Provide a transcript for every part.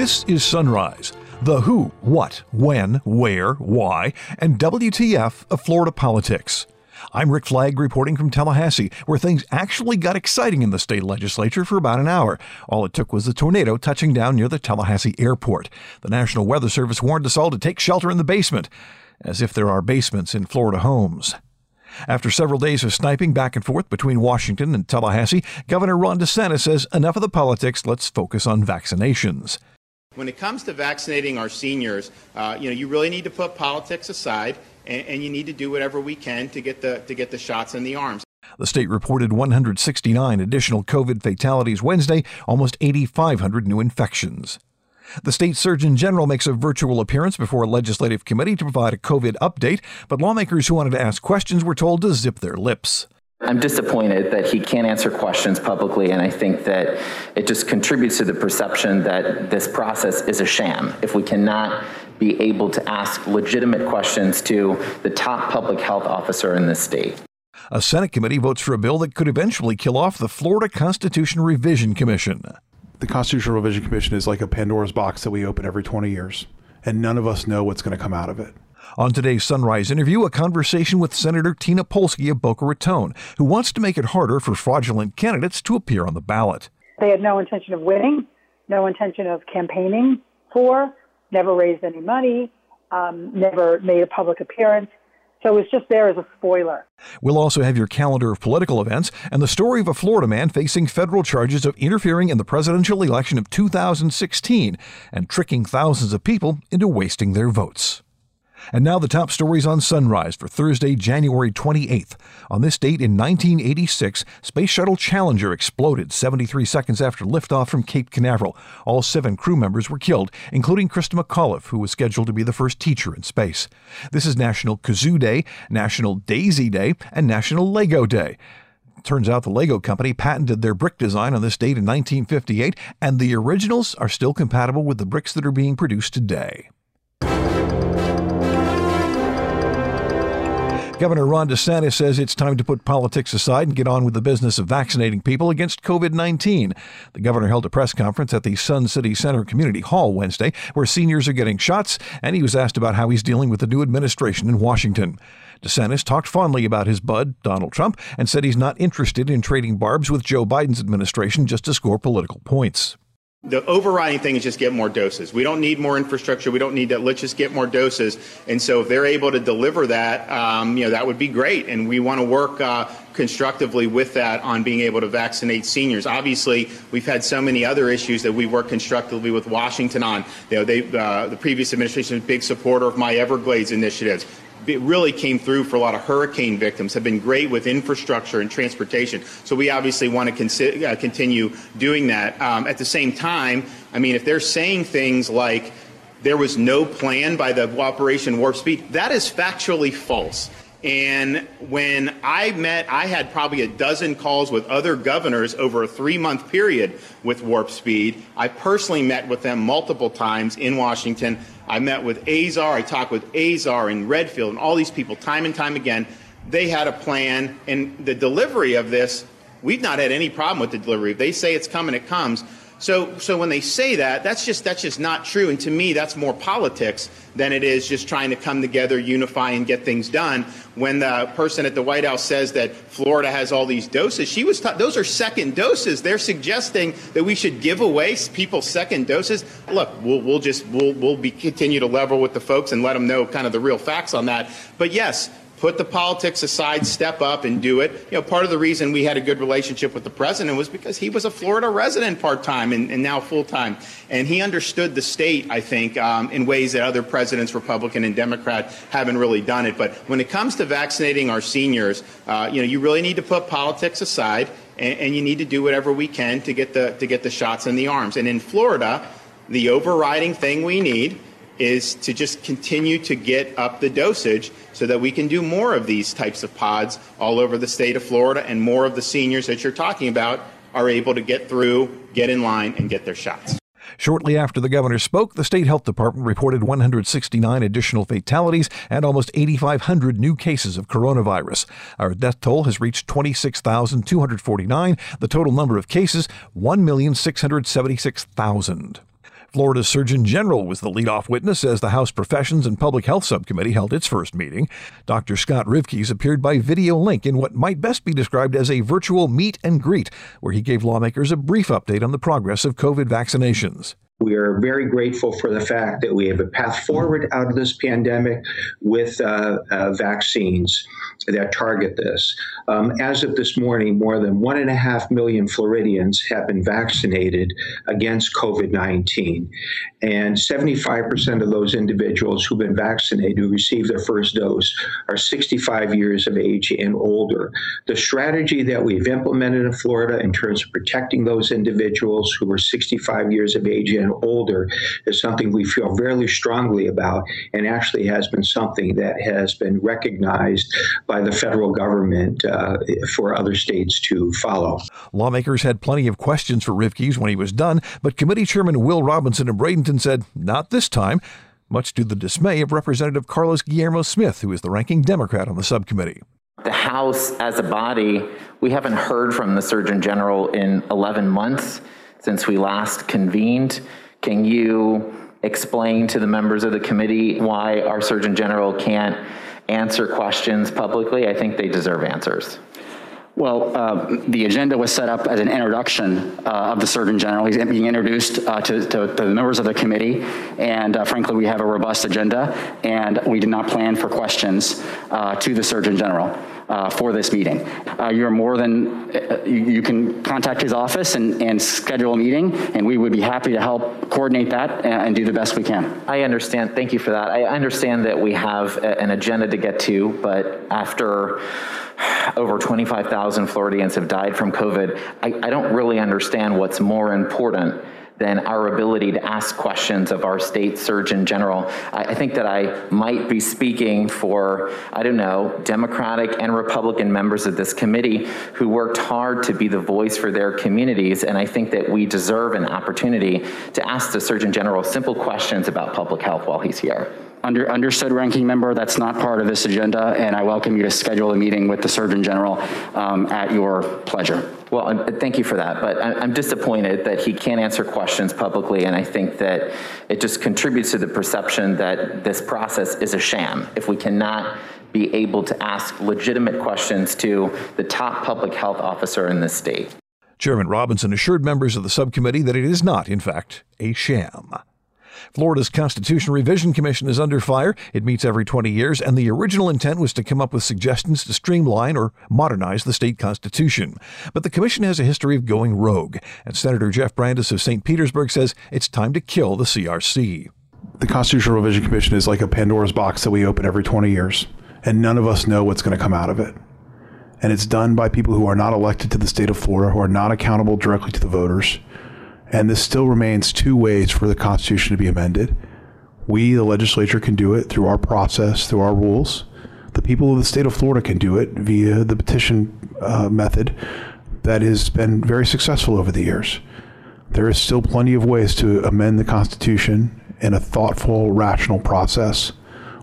This is Sunrise, the who, what, when, where, why, and WTF of Florida politics. I'm Rick Flagg reporting from Tallahassee, where things actually got exciting in the state legislature for about an hour. All it took was a tornado touching down near the Tallahassee airport. The National Weather Service warned us all to take shelter in the basement, as if there are basements in Florida homes. After several days of sniping back and forth between Washington and Tallahassee, Governor Ron DeSantis says enough of the politics, let's focus on vaccinations. When it comes to vaccinating our seniors, uh, you know, you really need to put politics aside and, and you need to do whatever we can to get the to get the shots in the arms. The state reported 169 additional COVID fatalities Wednesday, almost 8,500 new infections. The state surgeon general makes a virtual appearance before a legislative committee to provide a COVID update, but lawmakers who wanted to ask questions were told to zip their lips. I'm disappointed that he can't answer questions publicly, and I think that it just contributes to the perception that this process is a sham. If we cannot be able to ask legitimate questions to the top public health officer in this state. A Senate committee votes for a bill that could eventually kill off the Florida Constitution Revision Commission the Constitutional Revision Commission is like a Pandora's box that we open every 20 years, and none of us know what's going to come out of it. On today's Sunrise interview, a conversation with Senator Tina Polsky of Boca Raton, who wants to make it harder for fraudulent candidates to appear on the ballot. They had no intention of winning, no intention of campaigning for, never raised any money, um, never made a public appearance. So it's just there as a spoiler. We'll also have your calendar of political events and the story of a Florida man facing federal charges of interfering in the presidential election of 2016 and tricking thousands of people into wasting their votes. And now the top stories on Sunrise for Thursday, January 28th. On this date in 1986, Space Shuttle Challenger exploded 73 seconds after liftoff from Cape Canaveral. All seven crew members were killed, including Christa McAuliffe, who was scheduled to be the first teacher in space. This is National Kazoo Day, National Daisy Day, and National Lego Day. Turns out the Lego company patented their brick design on this date in 1958, and the originals are still compatible with the bricks that are being produced today. Governor Ron DeSantis says it's time to put politics aside and get on with the business of vaccinating people against COVID 19. The governor held a press conference at the Sun City Center Community Hall Wednesday, where seniors are getting shots, and he was asked about how he's dealing with the new administration in Washington. DeSantis talked fondly about his bud, Donald Trump, and said he's not interested in trading barbs with Joe Biden's administration just to score political points. The overriding thing is just get more doses. We don't need more infrastructure. We don't need that. Let's just get more doses. And so, if they're able to deliver that, um, you know, that would be great. And we want to work uh, constructively with that on being able to vaccinate seniors. Obviously, we've had so many other issues that we work constructively with Washington on. You know, they, uh, the previous administration was a big supporter of my Everglades initiatives it really came through for a lot of hurricane victims, have been great with infrastructure and transportation. So we obviously want to con- uh, continue doing that. Um, at the same time, I mean, if they're saying things like there was no plan by the Operation Warp Speed, that is factually false. And when I met, I had probably a dozen calls with other governors over a three month period with Warp Speed. I personally met with them multiple times in Washington. I met with Azar, I talked with Azar and Redfield and all these people time and time again. They had a plan, and the delivery of this, we've not had any problem with the delivery. If they say it's coming, it comes. So, so when they say that, that's just that's just not true. And to me, that's more politics than it is just trying to come together, unify, and get things done. When the person at the White House says that Florida has all these doses, she was ta- those are second doses. They're suggesting that we should give away people second doses. Look, we'll, we'll just we'll, we'll be continue to level with the folks and let them know kind of the real facts on that. But yes, put the politics aside, step up and do it. You know, part of the reason we had a good relationship with the president was because he was a Florida resident part time and, and, now full time. And he understood the state, I think, um, in ways that other presidents, Republican and Democrat, haven't really done it. But when it comes to vaccinating our seniors, uh, you know, you really need to put politics aside and, and you need to do whatever we can to get the to get the shots in the arms. And in Florida, the overriding thing we need is to just continue to get up the dosage so that we can do more of these types of pods all over the state of Florida and more of the seniors that you're talking about are able to get through, get in line, and get their shots. Shortly after the governor spoke, the state health department reported 169 additional fatalities and almost 8,500 new cases of coronavirus. Our death toll has reached 26,249. The total number of cases, 1,676,000. Florida's Surgeon General was the leadoff witness as the House Professions and Public Health Subcommittee held its first meeting. Dr. Scott Rivkees appeared by video link in what might best be described as a virtual meet and greet, where he gave lawmakers a brief update on the progress of COVID vaccinations. We are very grateful for the fact that we have a path forward out of this pandemic with uh, uh, vaccines that target this. Um, as of this morning, more than one and a half million Floridians have been vaccinated against COVID 19. And 75% of those individuals who've been vaccinated, who received their first dose, are 65 years of age and older. The strategy that we've implemented in Florida in terms of protecting those individuals who are 65 years of age and older is something we feel very strongly about and actually has been something that has been recognized by the federal government uh, for other states to follow. Lawmakers had plenty of questions for Rivkees when he was done, but Committee Chairman Will Robinson of Bradenton said, not this time, much to the dismay of Representative Carlos Guillermo Smith, who is the ranking Democrat on the subcommittee. The House, as a body, we haven't heard from the Surgeon General in 11 months since we last convened. Can you explain to the members of the committee why our Surgeon General can't answer questions publicly? I think they deserve answers. Well, uh, the agenda was set up as an introduction uh, of the Surgeon General. He's being introduced uh, to, to, to, the members of the committee, and uh, frankly, we have a robust agenda, and we did not plan for questions uh, to the Surgeon General. Uh, for this meeting. you're more than, you, you, can contact his office and, and, schedule a meeting, and we would be happy to help coordinate that and, and do the best we can. I understand. Thank you for that. I understand that we have a, an agenda to get to, but after over 25,000 Floridians have died from COVID. I, I don't really understand what's more important than our ability to ask questions of our state surgeon general. I, I, think that I might be speaking for, I don't know, Democratic and Republican members of this committee who worked hard to be the voice for their communities. And I think that we deserve an opportunity to ask the surgeon general simple questions about public health while he's here. Under, understood, ranking member. That's not part of this agenda, and I welcome you to schedule a meeting with the Surgeon General um, at your pleasure. Well, thank you for that, but I'm disappointed that he can't answer questions publicly, and I think that it just contributes to the perception that this process is a sham. If we cannot be able to ask legitimate questions to the top public health officer in this state. Chairman Robinson assured members of the subcommittee that it is not, in fact, a sham. Florida's Constitution Revision Commission is under fire. It meets every 20 years, and the original intent was to come up with suggestions to streamline or modernize the state constitution. But the commission has a history of going rogue, and Senator Jeff Brandes of St. Petersburg says it's time to kill the CRC. The Constitutional Revision Commission is like a Pandora's box that we open every 20 years, and none of us know what's going to come out of it. And it's done by people who are not elected to the state of Florida, who are not accountable directly to the voters and this still remains two ways for the Constitution to be amended. We, the legislature, can do it through our process, through our rules. The people of the state of Florida can do it via the petition uh, method that has been very successful over the years. There is still plenty of ways to amend the Constitution in a thoughtful, rational process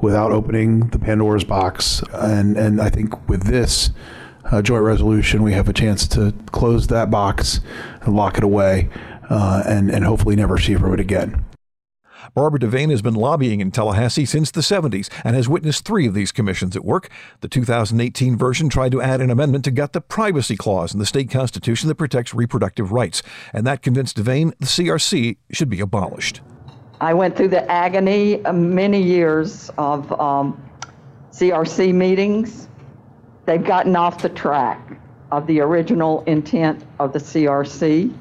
without opening the Pandora's box. And, and I think with this uh, joint resolution, we have a chance to close that box and lock it away uh, and, and hopefully never see from it again. Barbara Devane has been lobbying in Tallahassee since the 70s and has witnessed three of these commissions at work. The 2018 version tried to add an amendment to gut the privacy clause in the state constitution that protects reproductive rights, and that convinced Devane the CRC should be abolished. I went through the agony of many years of um, CRC meetings. They've gotten off the track of the original intent of the CRC.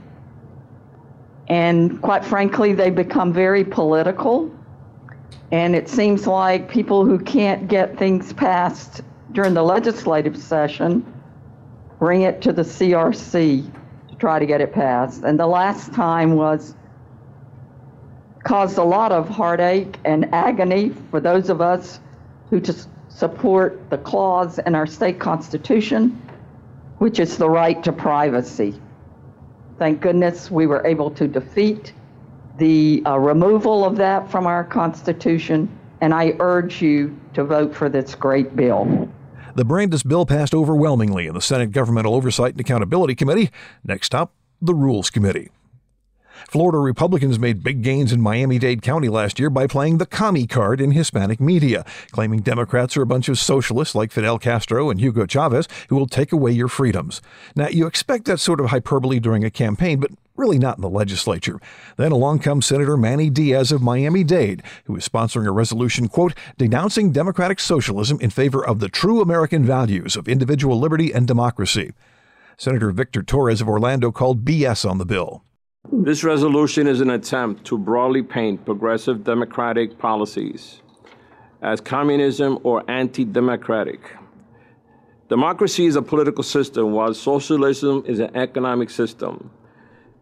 And quite frankly, they become very political. And it seems like people who can't get things passed during the legislative session bring it to the CRC to try to get it passed. And the last time was caused a lot of heartache and agony for those of us who just support the clause in our state constitution, which is the right to privacy. Thank goodness we were able to defeat the uh, removal of that from our Constitution, and I urge you to vote for this great bill. The Brandes bill passed overwhelmingly in the Senate Governmental Oversight and Accountability Committee. Next up, the Rules Committee. Florida Republicans made big gains in Miami Dade County last year by playing the commie card in Hispanic media, claiming Democrats are a bunch of socialists like Fidel Castro and Hugo Chavez who will take away your freedoms. Now, you expect that sort of hyperbole during a campaign, but really not in the legislature. Then along comes Senator Manny Diaz of Miami Dade, who is sponsoring a resolution, quote, denouncing democratic socialism in favor of the true American values of individual liberty and democracy. Senator Victor Torres of Orlando called BS on the bill. This resolution is an attempt to broadly paint progressive democratic policies as communism or anti democratic. Democracy is a political system, while socialism is an economic system.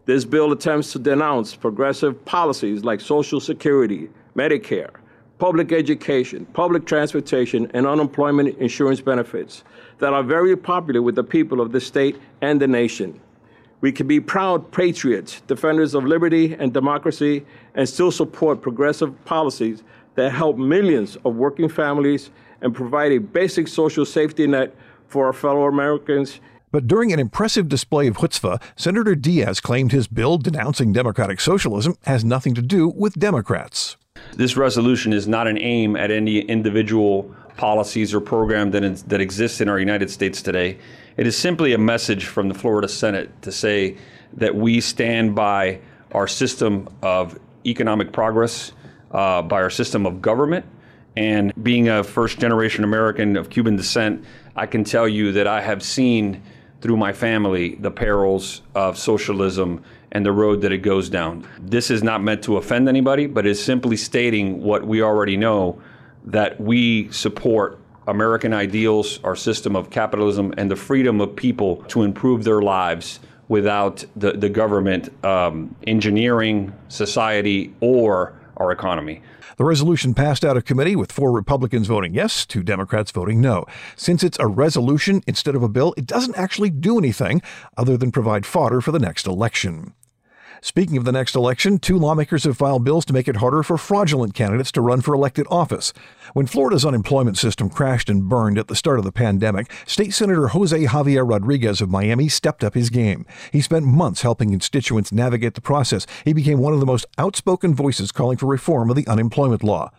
This bill attempts to denounce progressive policies like Social Security, Medicare, public education, public transportation, and unemployment insurance benefits that are very popular with the people of the state and the nation. We can be proud patriots, defenders of liberty and democracy, and still support progressive policies that help millions of working families and provide a basic social safety net for our fellow Americans. But during an impressive display of chutzpah, Senator Diaz claimed his bill denouncing democratic socialism has nothing to do with Democrats. This resolution is not an aim at any individual policies or program that, that exists in our United States today. It is simply a message from the Florida Senate to say that we stand by our system of economic progress, uh, by our system of government. And being a first generation American of Cuban descent, I can tell you that I have seen through my family the perils of socialism and the road that it goes down. This is not meant to offend anybody, but is simply stating what we already know that we support American ideals, our system of capitalism, and the freedom of people to improve their lives without the, the government um, engineering society or our economy. The resolution passed out of committee with four Republicans voting yes, two Democrats voting no. Since it's a resolution instead of a bill, it doesn't actually do anything other than provide fodder for the next election. Speaking of the next election, two lawmakers have filed bills to make it harder for fraudulent candidates to run for elected office. When Florida's unemployment system crashed and burned at the start of the pandemic, State Senator Jose Javier Rodriguez of Miami stepped up his game. He spent months helping constituents navigate the process. He became one of the most outspoken voices calling for reform of the unemployment law.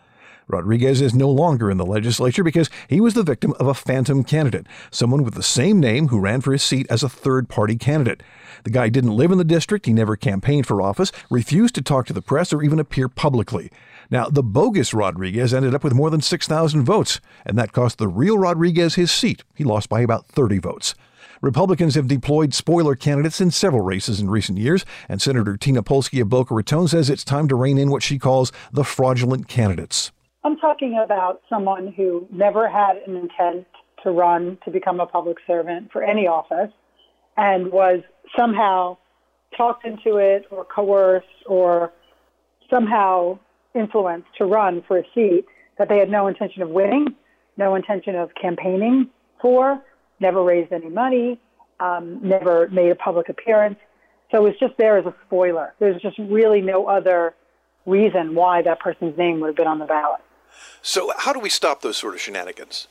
Rodriguez is no longer in the legislature because he was the victim of a phantom candidate, someone with the same name who ran for his seat as a third party candidate. The guy didn't live in the district, he never campaigned for office, refused to talk to the press or even appear publicly. Now, the bogus Rodriguez ended up with more than 6,000 votes, and that cost the real Rodriguez his seat. He lost by about 30 votes. Republicans have deployed spoiler candidates in several races in recent years, and Senator Tina Polsky of Boca Raton says it's time to rein in what she calls the fraudulent candidates. I'm talking about someone who never had an intent to run to become a public servant for any office and was somehow talked into it or coerced or somehow influenced to run for a seat that they had no intention of winning, no intention of campaigning for, never raised any money, um, never made a public appearance. So it was just there as a spoiler. There's just really no other reason why that person's name would have been on the ballot. So, how do we stop those sort of shenanigans?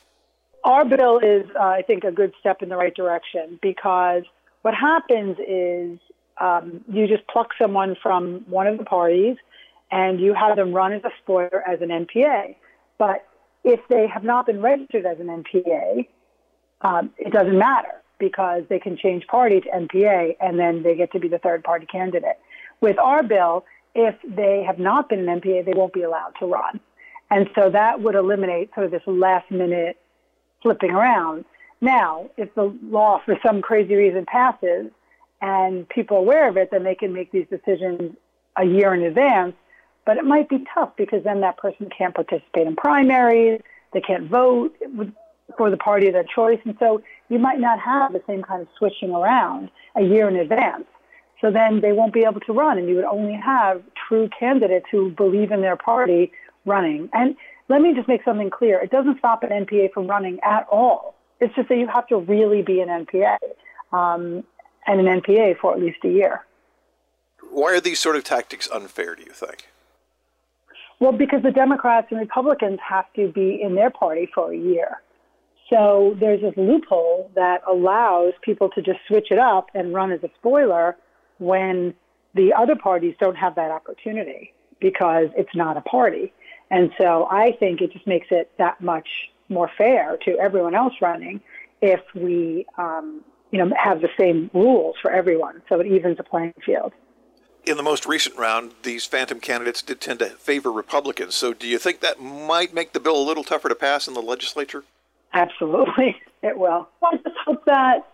Our bill is, uh, I think, a good step in the right direction because what happens is um, you just pluck someone from one of the parties and you have them run as a spoiler as an NPA. But if they have not been registered as an NPA, um, it doesn't matter because they can change party to NPA and then they get to be the third party candidate. With our bill, if they have not been an NPA, they won't be allowed to run. And so that would eliminate sort of this last minute flipping around. Now, if the law for some crazy reason passes and people are aware of it, then they can make these decisions a year in advance. But it might be tough because then that person can't participate in primaries, they can't vote for the party of their choice. And so you might not have the same kind of switching around a year in advance. So then they won't be able to run, and you would only have true candidates who believe in their party running. And let me just make something clear. It doesn't stop an NPA from running at all. It's just that you have to really be an NPA um, and an NPA for at least a year. Why are these sort of tactics unfair, do you think? Well, because the Democrats and Republicans have to be in their party for a year. So there's this loophole that allows people to just switch it up and run as a spoiler when the other parties don't have that opportunity because it's not a party. And so I think it just makes it that much more fair to everyone else running if we, um, you know, have the same rules for everyone. So it evens the playing field. In the most recent round, these phantom candidates did tend to favor Republicans. So do you think that might make the bill a little tougher to pass in the legislature? Absolutely, it will. Well, I just hope that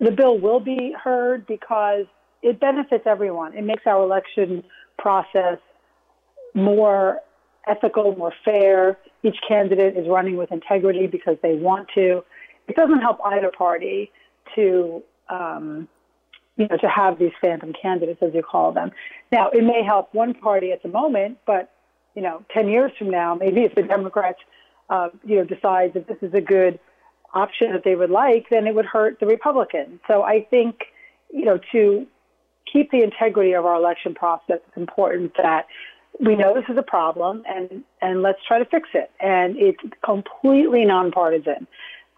the bill will be heard because it benefits everyone. It makes our election process more ethical, more fair. Each candidate is running with integrity because they want to. It doesn't help either party to, um, you know, to have these phantom candidates, as you call them. Now, it may help one party at the moment, but you know, 10 years from now, maybe if the Democrats, uh, you know, decide that this is a good option that they would like, then it would hurt the Republicans. So I think, you know, to keep the integrity of our election process, it's important that we know this is a problem and, and let's try to fix it. And it's completely nonpartisan.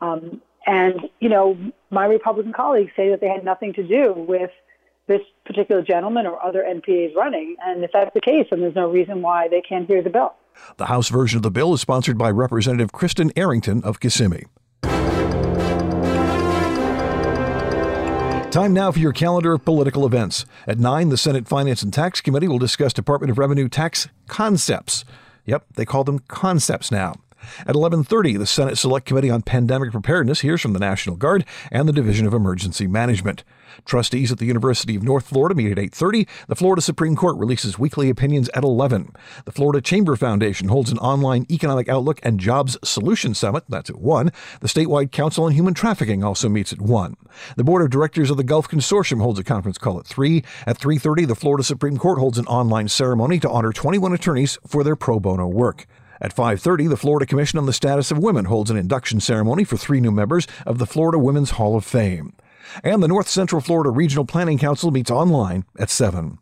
Um, and, you know, my Republican colleagues say that they had nothing to do with this particular gentleman or other NPAs running. And if that's the case, then there's no reason why they can't hear the bill. The House version of the bill is sponsored by Representative Kristen Arrington of Kissimmee. Time now for your calendar of political events. At 9, the Senate Finance and Tax Committee will discuss Department of Revenue tax concepts. Yep, they call them concepts now. At 11:30, the Senate Select Committee on Pandemic Preparedness hears from the National Guard and the Division of Emergency Management. Trustees at the University of North Florida meet at 8:30. The Florida Supreme Court releases weekly opinions at 11. The Florida Chamber Foundation holds an online economic outlook and jobs solution summit. That's at 1. The statewide Council on Human Trafficking also meets at 1. The Board of Directors of the Gulf Consortium holds a conference call at 3. At 3:30, the Florida Supreme Court holds an online ceremony to honor 21 attorneys for their pro bono work. At 5:30, the Florida Commission on the Status of Women holds an induction ceremony for three new members of the Florida Women's Hall of Fame. And the North Central Florida Regional Planning Council meets online at 7.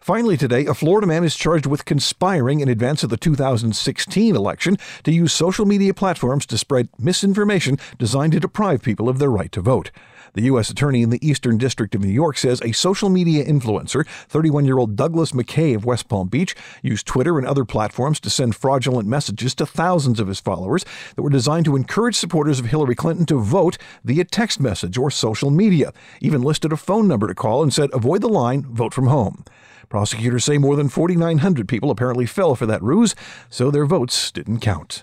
Finally, today, a Florida man is charged with conspiring in advance of the 2016 election to use social media platforms to spread misinformation designed to deprive people of their right to vote. The U.S. Attorney in the Eastern District of New York says a social media influencer, 31 year old Douglass Mackey of West Palm Beach, used Twitter and other platforms to send fraudulent messages to thousands of his followers that were designed to encourage supporters of Hillary Clinton to vote via text message or social media, even listed a phone number to call and said, avoid the line, vote from home. Prosecutors say more than 4,900 people apparently fell for that ruse, so their votes didn't count.